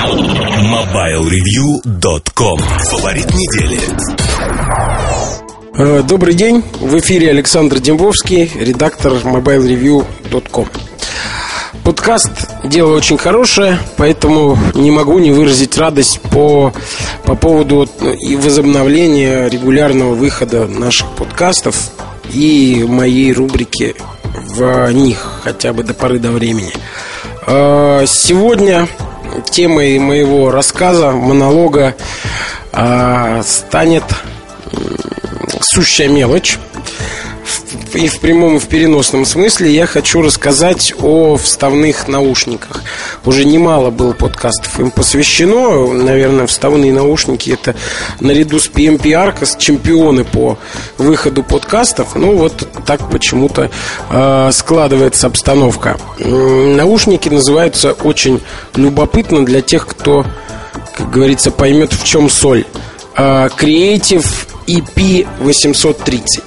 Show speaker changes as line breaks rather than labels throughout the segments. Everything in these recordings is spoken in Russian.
MobileReview.com Фаворит недели.
Э, Добрый день, в эфире Александр Дембовский, редактор MobileReview.com Подкаст – дело очень хорошее, поэтому не могу не выразить радость по, по поводу и возобновления регулярного выхода наших подкастов и моей рубрики в них хотя бы до поры до времени. Э, Сегодня темой моего рассказа, монолога э, станет сущая мелочь. И в прямом, и в переносном смысле я хочу рассказать о вставных наушниках. Уже немало было подкастов им посвящено. Наверное, вставные наушники это наряду с PMP Arcos чемпионы по выходу подкастов. Ну вот так почему-то э, складывается обстановка. Наушники называются очень любопытно для тех, кто, как говорится, поймет в чем соль. Creative EP 830.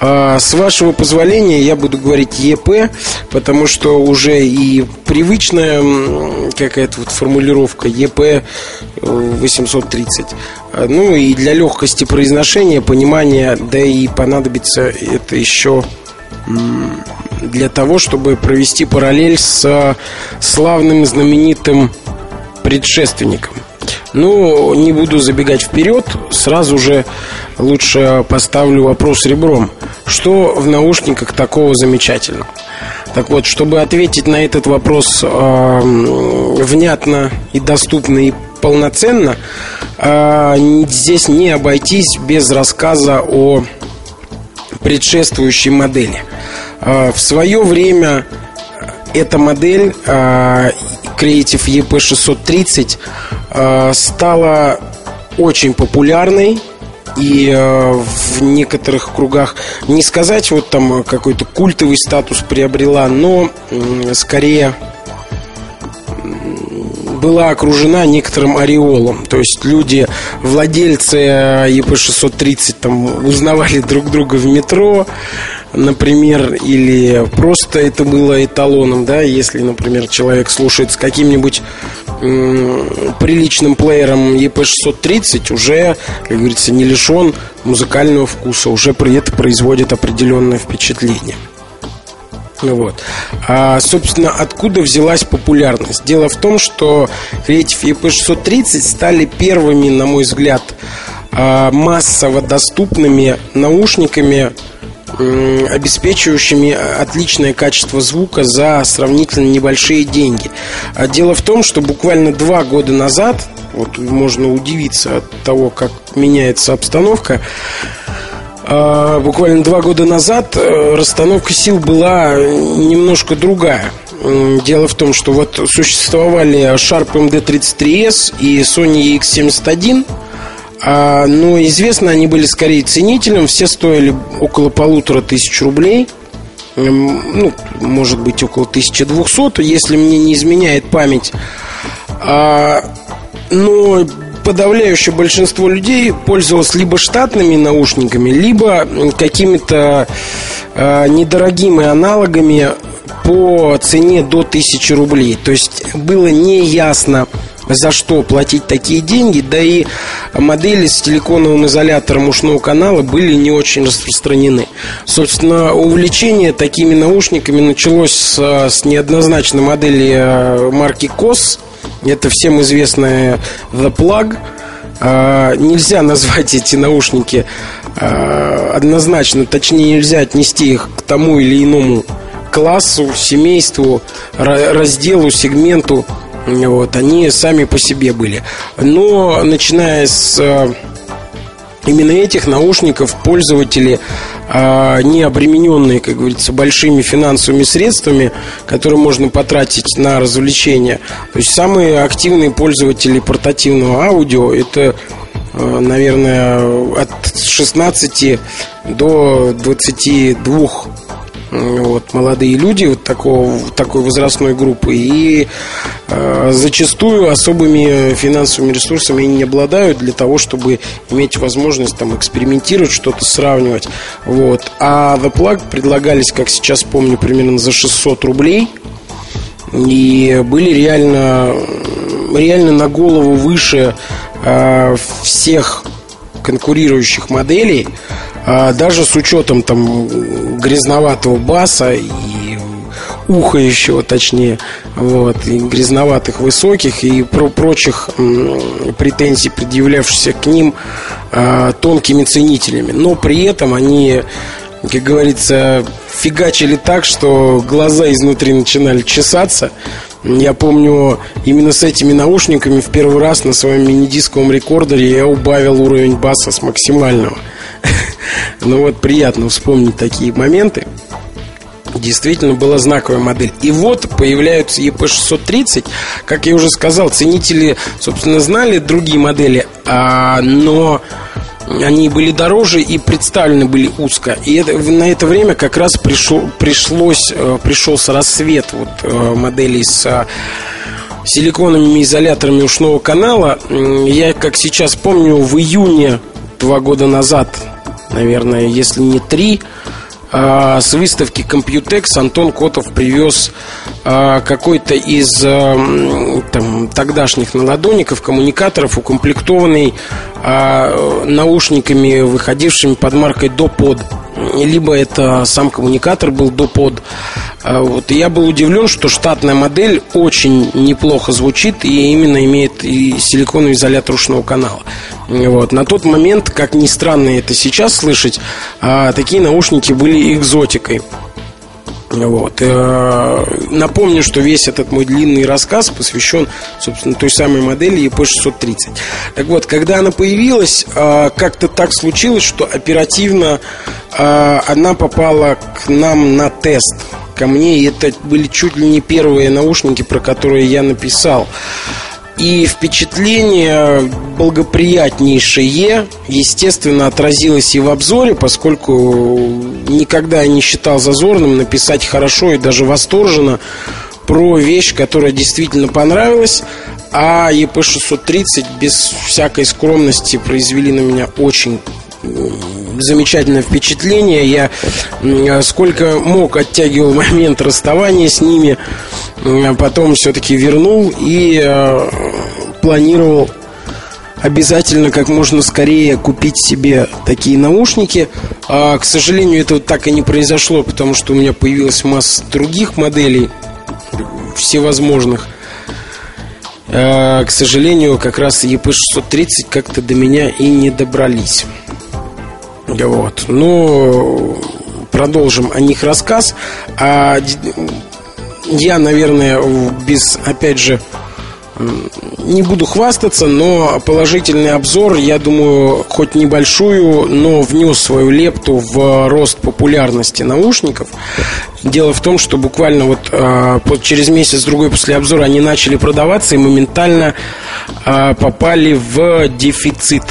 А, С вашего позволения я буду говорить EP, потому что уже и привычная какая-то вот формулировка EP э, 830. А, Ну и для легкости произношения, понимания, да и понадобится это еще для того, чтобы провести параллель с славным знаменитым предшественником. Ну, не буду забегать вперед, сразу же лучше поставлю вопрос ребром. Что в наушниках такого замечательного? Так вот, чтобы ответить на этот вопрос э, внятно и доступно и полноценно, э, здесь не обойтись без рассказа о предшествующей модели. Э, В свое время эта модель э, Creative EP630 э, стала очень популярной и э, в некоторых кругах не сказать вот там какой-то культовый статус приобрела, но м, скорее была окружена некоторым ореолом. То есть люди, владельцы EP630 там узнавали друг друга в метро, например, или просто это было эталоном, да, если, например, человек слушает с каким-нибудь приличным плеером EP630, уже, как говорится, не лишен музыкального вкуса, уже при это производит определенное впечатление. Ну Вот. А, собственно, откуда взялась популярность? Дело в том, что Creative EP630 стали первыми, на мой взгляд, а, массово доступными наушниками, обеспечивающими отличное качество звука за сравнительно небольшие деньги. А Дело в том, что буквально два года назад, вот можно удивиться от того, как меняется обстановка, а, буквально два года назад э, расстановка сил была немножко другая. Дело в том, что вот существовали Sharp MD33S и Sony EX71, а, но известно они были скорее ценителем, все стоили около полутора тысяч рублей. М, Ну, может быть, около 1200, если мне не изменяет память. А, но подавляющее большинство людей пользовалось либо штатными наушниками, либо какими-то э, недорогими аналогами по цене до 1000 рублей. То есть было неясно, за что платить такие деньги, да и модели с силиконовым изолятором ушного канала были не очень распространены. Собственно, увлечение такими наушниками началось с, с неоднозначной модели э, марки COS. Это всем известная The Plug. А, Нельзя назвать эти наушники а, однозначно, точнее нельзя отнести их к тому или иному классу, семейству, ра- разделу, сегменту. Вот, они сами по себе были. Но начиная с э, именно этих наушников пользователи, а, не обремененные, как говорится, большими финансовыми средствами, которые можно потратить на развлечения. То есть самые активные пользователи портативного аудио это э, наверное, от 16 до 22 вот, молодые люди вот такого, такой возрастной группы и э, зачастую особыми финансовыми ресурсами они не обладают для того, чтобы иметь возможность там экспериментировать, что-то сравнивать. Вот. А The Plug предлагались, как сейчас помню, примерно за 600 рублей. и были реально, реально на голову выше э, всех конкурирующих моделей, даже с учетом там грязноватого баса и ухающего, точнее, вот, и грязноватых высоких и про прочих претензий, предъявлявшихся к ним э, тонкими ценителями. Но при этом они, как говорится, фигачили так, что глаза изнутри начинали чесаться. Я помню, именно с этими наушниками в первый раз на своем мини-дисковом рекордере я убавил уровень баса с максимального. Ну вот приятно вспомнить такие моменты. Действительно была знаковая модель. И вот появляются EP630. Как я уже сказал, ценители, собственно, знали другие модели, а, но они были дороже и представлены были узко. И это, на это время как раз пришел, пришлось, э, пришелся рассвет вот, э, моделей с э, силиконовыми изоляторами ушного канала. Я, как сейчас помню, в июне два года назад, наверное, если не три, с выставки Computex Антон Котов привез какой-то из там, тогдашних наладонников, коммуникаторов, укомплектованный наушниками, выходившими под маркой Допод. Либо это сам коммуникатор был Допод. Вот. Я был удивлен, что штатная модель очень неплохо звучит и именно имеет и силиконовый изолятор ушного канала. Вот. На тот момент, как ни странно это сейчас слышать, такие наушники были экзотикой. Вот. Э, напомню, что весь этот мой длинный рассказ посвящен, собственно, той самой модели EP630. Так вот, когда она появилась, э, как-то так случилось, что оперативно э, она попала к нам на тест ко мне, и это были чуть ли не первые наушники, про которые я написал. И впечатление благоприятнейшее, естественно, отразилось и в обзоре, поскольку никогда не считал зазорным написать хорошо и даже восторженно про вещь, которая действительно понравилась. А EP630 без всякой скромности произвели на меня очень замечательное впечатление. Я сколько мог оттягивал момент расставания с ними, потом все-таки вернул и э, планировал обязательно как можно скорее купить себе такие наушники. А, к сожалению, этого так и не произошло, потому что у меня появилась масса других моделей всевозможных. А, к сожалению, как раз EP630 как-то до меня и не добрались. Вот. Ну, продолжим о них рассказ. А я, наверное, без, опять же, не буду хвастаться, но положительный обзор, я думаю, хоть небольшую, но внес свою лепту в рост популярности наушников. Дело в том, что буквально вот э, через месяц-другой после обзора они начали продаваться и моментально э, попали в дефицит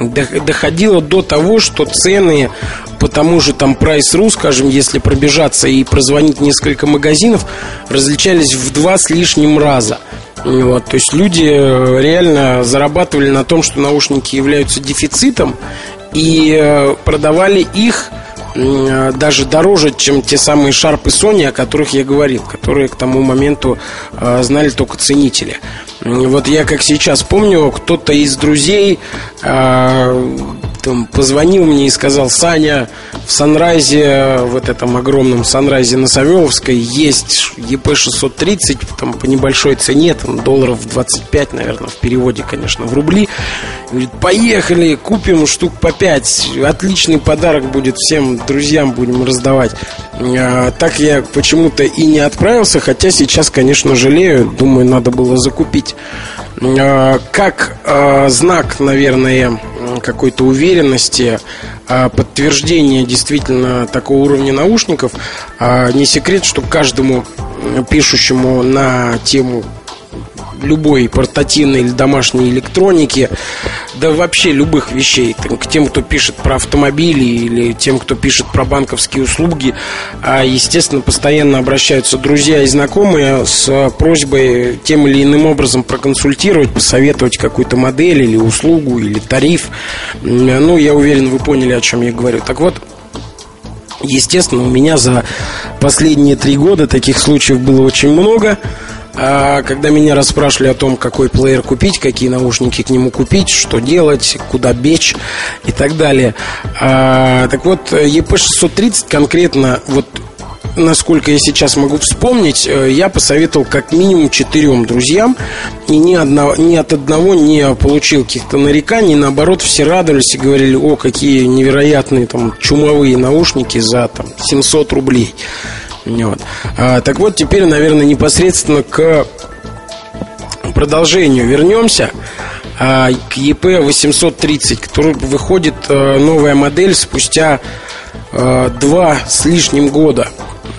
доходило до того, что цены по тому же там Price.ru, скажем, если пробежаться и прозвонить несколько магазинов, различались в два с лишним раза. Вот, то есть люди э, реально зарабатывали на том, что наушники являются дефицитом и э, продавали их э, даже дороже, чем те самые Sharp и Sony, о которых я говорил, которые к тому моменту знали только ценители. Вот я как сейчас помню, кто-то из друзей э, там, позвонил мне и сказал, Саня, в Санрайзе, в этом огромном Санрайзе на Савеловской есть ЕП-630 там, по небольшой цене, там, долларов 25, наверное, в переводе, конечно, в рубли. Говорит, поехали, купим штук по 5, отличный подарок будет всем друзьям, будем раздавать. А, так я почему-то и не отправился, хотя сейчас, конечно, жалею, думаю, надо было закупить. А, как а, знак, наверное, какой-то уверенности, а, подтверждение действительно такого уровня наушников. Не секрет, что каждому пишущему на тему любой портативной или домашней электроники, да вообще любых вещей, к тем, кто пишет про автомобили или тем, кто пишет про банковские услуги, а, естественно, постоянно обращаются друзья и знакомые с просьбой тем или иным образом проконсультировать, посоветовать какую-то модель или услугу или тариф. Ну, я уверен, вы поняли, о чем я говорю. Так вот, Естественно, у меня за последние три года таких случаев было очень много. А когда меня расспрашивали о том, какой плеер купить, какие наушники к нему купить, что делать, куда бечь и так далее. А, так вот, EP630 конкретно, вот насколько я сейчас могу вспомнить, э, я посоветовал как минимум четырем друзьям, и ни, одного, ни от одного не получил каких-то нареканий, наоборот, все радовались и говорили, о, какие невероятные там чумовые наушники за там 700 рублей. Вот. А, так вот, теперь, наверное, непосредственно к продолжению вернемся а, к EP830, который выходит а, новая модель спустя а, два с лишним года.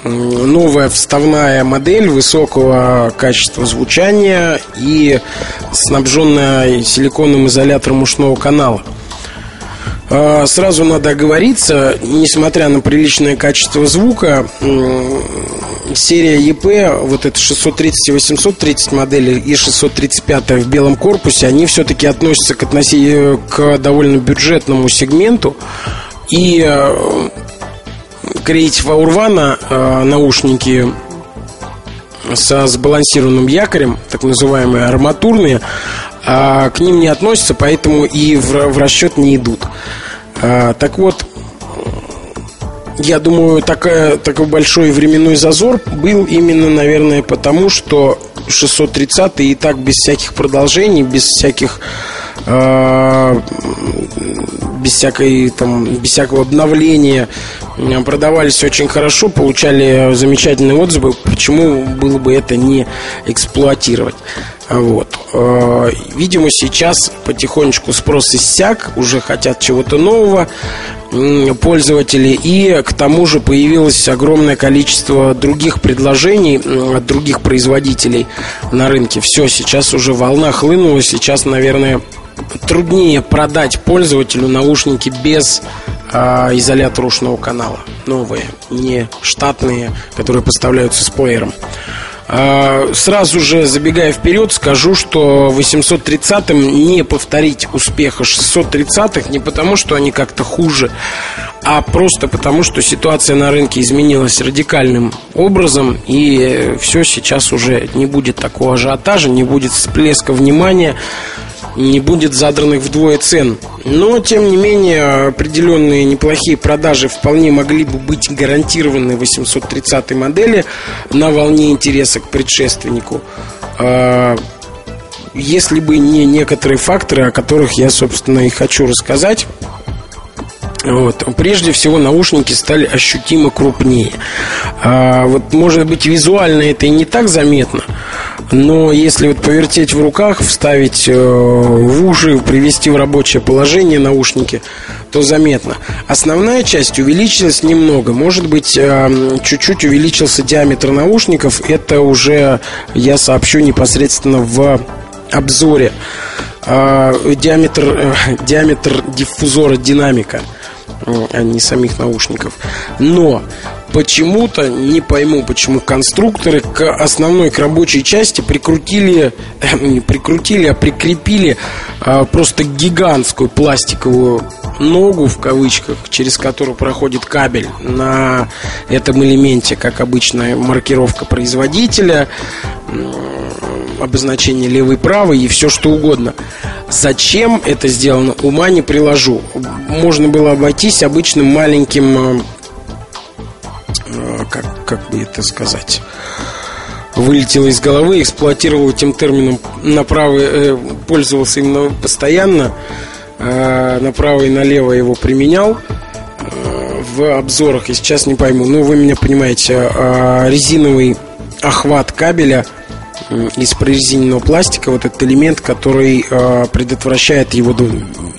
Новая вставная модель высокого качества звучания и снабженная силиконовым изолятором ушного канала. А, сразу надо оговориться, несмотря на приличное качество звука, серия EP, вот это 630 и 830 модели и 635 в белом корпусе, они все-таки относятся к, относи... к довольно бюджетному сегменту. И э, Creative Aurvana э, наушники со сбалансированным якорем, так называемые арматурные, а к ним не относятся, поэтому и в, в расчет не идут. А, так вот, я думаю, такая, такой большой временной зазор был именно, наверное, потому, что 630 и так без всяких продолжений, без всяких без всякой там без всякого обновления продавались очень хорошо, получали замечательные отзывы. Почему было бы это не эксплуатировать? Вот. Э, видимо, сейчас потихонечку спрос иссяк, уже хотят чего-то нового пользователи, и к тому же появилось огромное количество других предложений от других производителей на рынке. Все, сейчас уже волна хлынула, сейчас, наверное, труднее продать пользователю наушники без э, изолятора ушного канала. Новые, не штатные, которые поставляются с плеером. А, сразу же, забегая вперед, скажу, что 830-м не повторить успеха 630-х не потому, что они как-то хуже, а просто потому, что ситуация на рынке изменилась радикальным образом, и все сейчас уже не будет такого ажиотажа, не будет всплеска внимания не будет задранных вдвое цен. Но, тем не менее, определенные неплохие продажи вполне могли бы быть гарантированы 830 модели на волне интереса к предшественнику. А, если бы не некоторые факторы, о которых я, собственно, и хочу рассказать. Вот. Прежде всего, наушники стали ощутимо крупнее. А, вот, может быть, визуально это и не так заметно, но если вот повертеть в руках, вставить э, в уши, привести в рабочее положение наушники, то заметно. Основная часть увеличилась немного. Может быть, э, чуть-чуть увеличился диаметр наушников. Это уже я сообщу непосредственно в обзоре. Э, диаметр, диаметр диффузора динамика а не самих наушников. Но почему-то, не пойму, почему конструкторы к основной, к рабочей части прикрутили, не прикрутили, а прикрепили а, просто гигантскую пластиковую ногу в кавычках, через которую проходит кабель на этом элементе, как обычная маркировка производителя, обозначение левый правый и все что угодно. Зачем это сделано, ума не приложу. Можно было обойтись обычным маленьким Э, как, как бы это сказать, вылетело из головы, эксплуатировал этим термином направо, э, пользовался именно постоянно, э, направо и налево его применял э, в обзорах, и сейчас не пойму, ну вы меня понимаете, э, резиновый охват кабеля – из прорезиненного пластика вот этот элемент, который э, предотвращает его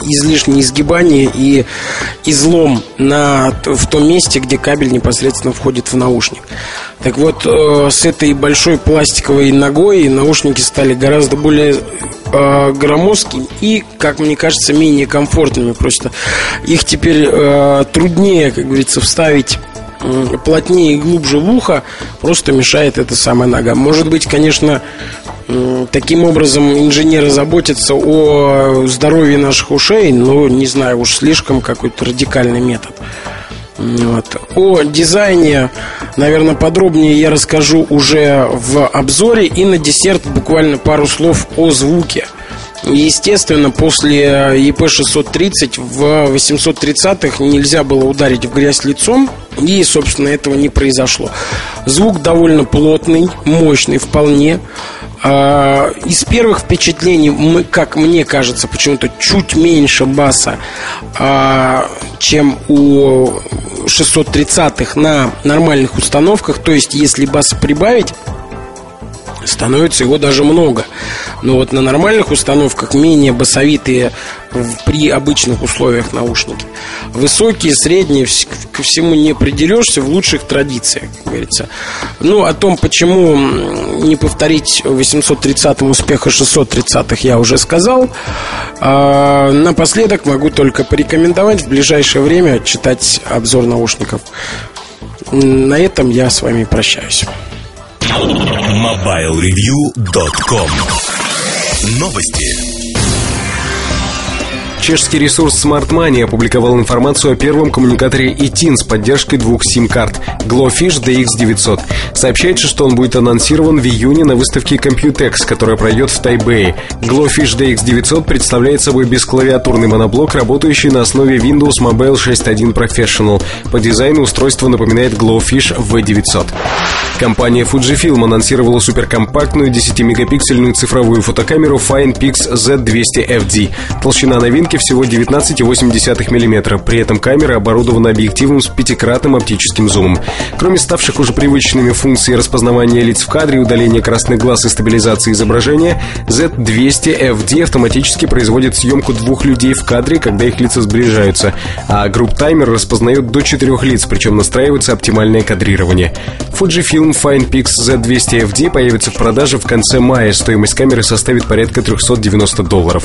излишнее изгибание и излом на, в том месте, где кабель непосредственно входит в наушник. Так вот, э, с этой большой пластиковой ногой наушники стали гораздо более э, громоздкими и, как мне кажется, менее комфортными. Просто их теперь э, труднее, как говорится, вставить плотнее и глубже в ухо, просто мешает эта самая нога. Может быть, конечно, таким образом инженеры заботятся о здоровье наших ушей, но не знаю, уж слишком какой-то радикальный метод. Вот. О дизайне, наверное, подробнее я расскажу уже в обзоре. И на десерт буквально пару слов о звуке. Естественно, после EP630 в 830-х нельзя было ударить в грязь лицом, и, собственно, этого не произошло. Звук довольно плотный, мощный вполне. А, из первых впечатлений, мы, как мне кажется, почему-то чуть меньше баса, а, чем у 630-х на нормальных установках. То есть, если бас прибавить, становится его даже много. Но вот на нормальных установках менее басовитые при обычных условиях наушники. Высокие, средние, ко всему не придерешься в лучших традициях, как говорится. Ну, о том, почему не повторить 830 успеха 630-х, я уже сказал. А напоследок могу только порекомендовать в ближайшее время читать обзор наушников. На этом я с вами прощаюсь.
MobileReview.com Новости.
Чешский ресурс Smart Money опубликовал информацию о первом коммуникаторе eTIN с поддержкой двух сим-карт Glowfish DX900. Сообщается, что он будет анонсирован в июне на выставке Computex, которая пройдет в Тайбэе. Glowfish DX900 представляет собой бесклавиатурный моноблок, работающий на основе Windows Mobile 6.1 Professional. По дизайну устройство напоминает Glowfish V900. Компания Fujifilm анонсировала суперкомпактную 10-мегапиксельную цифровую фотокамеру FinePix Z200 FD. Толщина новинки диаметре всего 19,8 мм. При этом камера оборудована объективом с пятикратным оптическим зумом. Кроме ставших уже привычными функций распознавания лиц в кадре, удаления красных глаз и стабилизации изображения, Z200 FD автоматически производит съемку двух людей в кадре, когда их лица сближаются, а групп-таймер распознает до четырех лиц, причем настраивается оптимальное кадрирование. Fujifilm FinePix Z200 FD появится в продаже в конце мая. Стоимость камеры составит порядка 390 долларов.